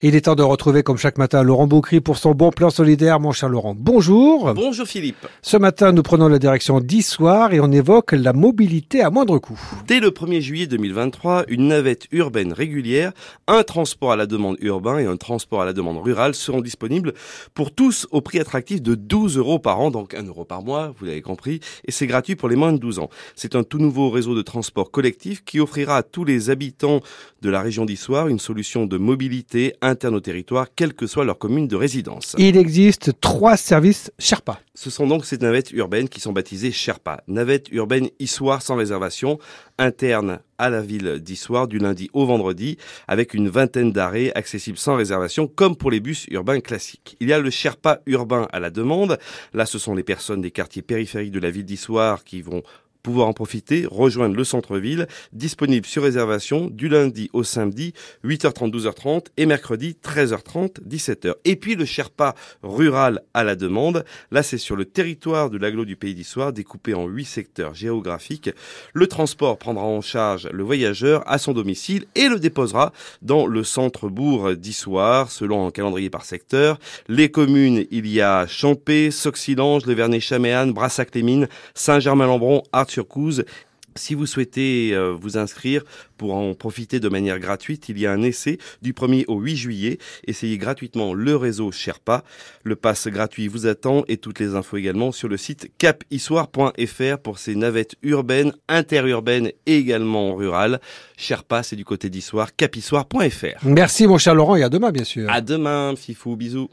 Il est temps de retrouver comme chaque matin Laurent Boucry pour son bon plan solidaire. Mon cher Laurent, bonjour. Bonjour Philippe. Ce matin, nous prenons la direction d'Issoire et on évoque la mobilité à moindre coût. Dès le 1er juillet 2023, une navette urbaine régulière, un transport à la demande urbain et un transport à la demande rurale seront disponibles pour tous au prix attractif de 12 euros par an, donc 1 euro par mois, vous l'avez compris, et c'est gratuit pour les moins de 12 ans. C'est un tout nouveau réseau de transport collectif qui offrira à tous les habitants de la région d'Issoire une solution de mobilité interne au territoire, quelle que soit leur commune de résidence. Il existe trois services Sherpa. Ce sont donc ces navettes urbaines qui sont baptisées Sherpa. Navettes urbaines Issoire sans réservation, interne à la ville d'Issoire du lundi au vendredi, avec une vingtaine d'arrêts accessibles sans réservation, comme pour les bus urbains classiques. Il y a le Sherpa urbain à la demande. Là, ce sont les personnes des quartiers périphériques de la ville d'Issoire qui vont pouvoir en profiter, rejoindre le centre-ville, disponible sur réservation du lundi au samedi, 8h30, 12h30 et mercredi, 13h30, 17h. Et puis le Sherpa rural à la demande, là c'est sur le territoire de l'agglo du Pays d'Issoire, découpé en huit secteurs géographiques. Le transport prendra en charge le voyageur à son domicile et le déposera dans le centre-bourg d'Issoire, selon un calendrier par secteur. Les communes, il y a Champé, Soxilange, Le Vernet-Chaméane, Brassac-les-Mines, Saint-Germain-Lambron, sur Si vous souhaitez euh, vous inscrire pour en profiter de manière gratuite, il y a un essai du 1er au 8 juillet. Essayez gratuitement le réseau Sherpa. Le pass gratuit vous attend et toutes les infos également sur le site capissoire.fr pour ces navettes urbaines, interurbaines et également rurales. Sherpa, c'est du côté d'Issoire, capissoire.fr. Merci mon cher Laurent et à demain bien sûr. À demain, Fifou, bisous.